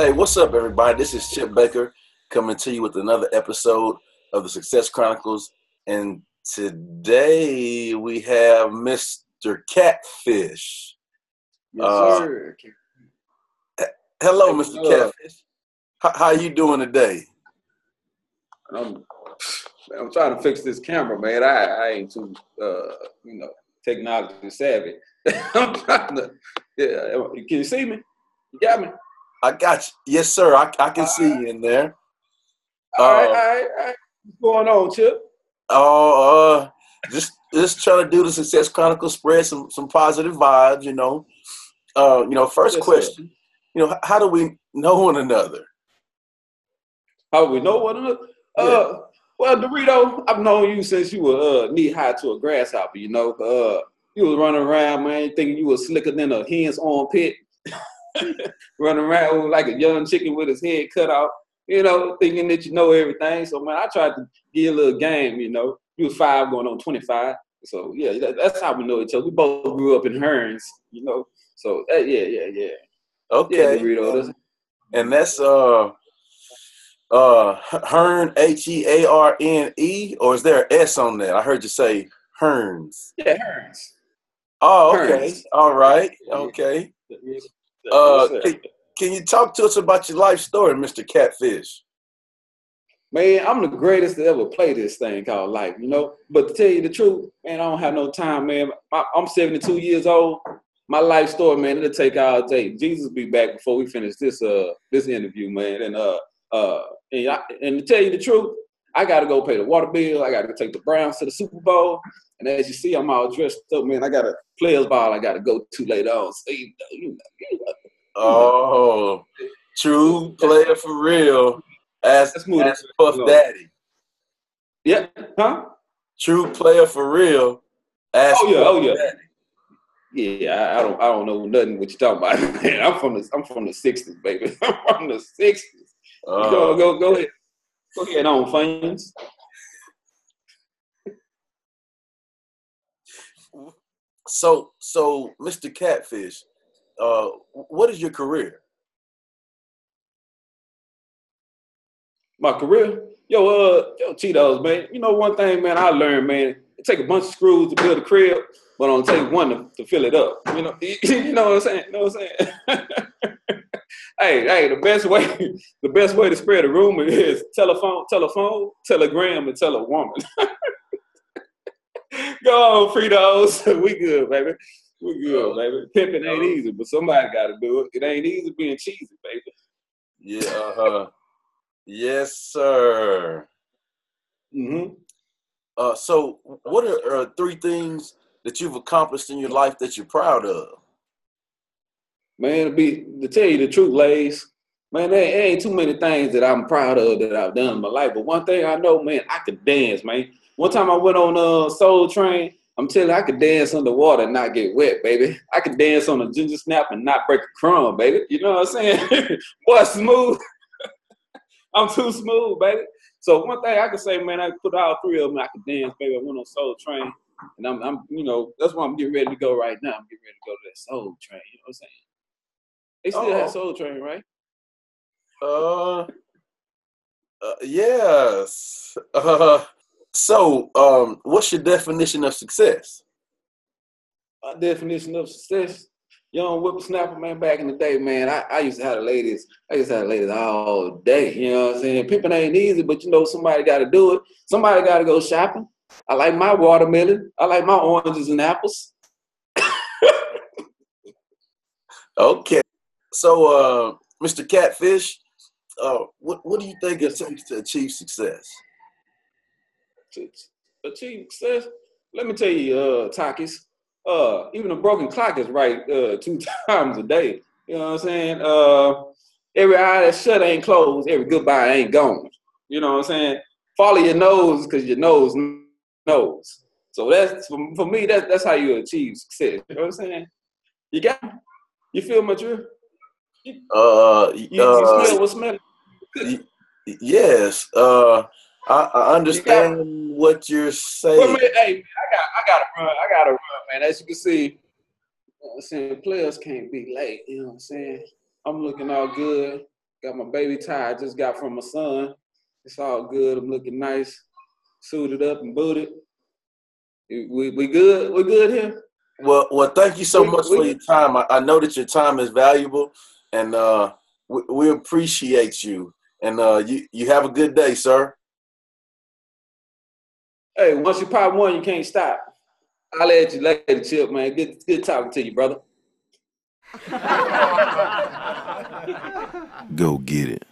Hey, what's up, everybody? This is Chip Baker coming to you with another episode of the Success Chronicles. And today we have Mr. Catfish. Yes, Uh, sir. Hello, Mr. Catfish. How, how you doing today? I'm, I'm trying to fix this camera, man. I, I ain't too, uh, you know, technology savvy. I'm trying to. Yeah, can you see me? You got me. I got you. Yes, sir. I, I can see you in there. All right, Uh, all right, all right. What's going on, Chip? Oh, uh, just just trying to do the Success Chronicle spread some some positive vibes. You know, uh, you know. First Yes, sir. question. You know, how do we know one another? How do we know one another? Uh, well, Dorito, I've known you since you were uh, knee high to a grasshopper. You know, uh, you was running around, man, thinking you was slicker than a hen's armpit. running around like a young chicken with his head cut off. You know, thinking that you know everything. So man, I tried to get a little game. You know, you was five going on twenty five. So yeah, that, that's how we know each other. We both grew up in Hearns. You know, so uh, yeah, yeah, yeah, yeah, Okay. Dorito. That's, and that's uh uh Hearn H E A R N E or is there an S on that? I heard you say Hearns. yeah, Hearns. Oh, okay. Hearns. All right. Okay. Uh, can, can you talk to us about your life story, Mr. Catfish? Man, I'm the greatest to ever play this thing called life, you know. But to tell you the truth, man, I don't have no time, man. I, I'm 72 years old. My life story, man, it'll take all day. Jesus will be back before we finish this uh this interview, man. And uh uh and, I, and to tell you the truth, I gotta go pay the water bill. I gotta take the Browns to the Super Bowl. And as you see, I'm all dressed up, man. I got a players ball I gotta go to later on. So you know, you know, you know. Oh, true player for real. Ask, Let's move ask it. Puff. Daddy. Yeah, huh? True player for real. Ask Oh, yeah, Puff oh, yeah. Daddy. Yeah, I, don't I don't know nothing what you're talking about. Man, I'm from the I'm from the sixties, baby. I'm from the sixties. Go oh. go go ahead. Go ahead on fans. So, so Mr. Catfish, uh, what is your career? My career. Yo, uh, yo, Cheetos, man. You know one thing, man, I learned, man, it take a bunch of screws to build a crib, but it'll take one to, to fill it up. You know, you know what I'm saying? You know what I'm saying? hey, hey, the best way, the best way to spread a rumor is telephone, telephone, telegram, and tell a woman. Go on, Fritos. we good, baby. We good, baby. Pimping ain't easy, but somebody got to do it. It ain't easy being cheesy, baby. Yeah. Uh, yes, sir. Mm-hmm. Uh, so, what are uh, three things that you've accomplished in your life that you're proud of? Man, to be to tell you the truth, Lays, man, there ain't too many things that I'm proud of that I've done in my life. But one thing I know, man, I could dance, man. One time I went on uh Soul Train. I'm telling you, I could dance underwater and not get wet, baby. I could dance on a ginger snap and not break a crumb, baby. You know what I'm saying? Boy, smooth. I'm too smooth, baby. So one thing I can say, man, I put all three of them. I could dance, baby. I went on Soul Train, and I'm, I'm, you know, that's why I'm getting ready to go right now. I'm getting ready to go to that Soul Train. You know what I'm saying? They still Oh. have Soul Train, right? Uh, uh yes. Uh, so, um, what's your definition of success? My definition of success, young whippersnapper, man, back in the day, man, I, I used to have the ladies, I used to have the ladies all day, you know what I'm saying? Pimping ain't easy, but you know, somebody got to do it. Somebody got to go shopping. I like my watermelon. I like my oranges and apples. Okay. So, uh, Mr. Catfish, uh, what what do you think it takes to achieve success? To achieve success, let me tell you, uh, Takis, uh, even a broken clock is right uh, two times a day. You know what I'm saying? Uh, every eye that shut ain't closed. Every goodbye ain't gone. You know what I'm saying? Follow your nose because your nose knows. So that's for, me. That's that's how you achieve success. You know what I'm saying? You got. You feel mature? Uh, You, you uh, smell what smell? yes. Uh, I, I understand what you're Well, saying. man, hey, man, I got I gotta run. I gotta run, man. As you can see, you I'm saying players can't be late. You know what I'm saying? I'm looking all good. Got my baby tie I just got from my son. It's all good. I'm looking nice, suited up and booted. We we good? We good here? Well, well, thank you so We- much we- for your time. I, I know that your time is valuable, and uh, we, we appreciate you. And uh, you you have a good day, sir. Hey, once you pop one, you can't stop. I'll let you later, Chip, man. Good good talking to you, brother. Go get it.